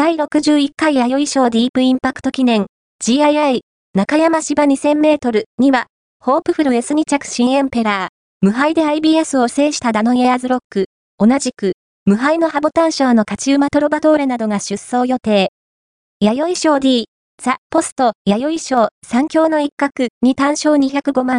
第61回弥生賞ディープインパクト記念。GII 中山芝2000メートルには、ホープフル S2 着新エンペラー、無敗で IBS を制したダノイエアーズロック、同じく、無敗のハボタン賞の勝ち馬トロバトーレなどが出走予定。弥生賞 D、ザ・ポスト、弥生賞、三強の一角に単勝205万、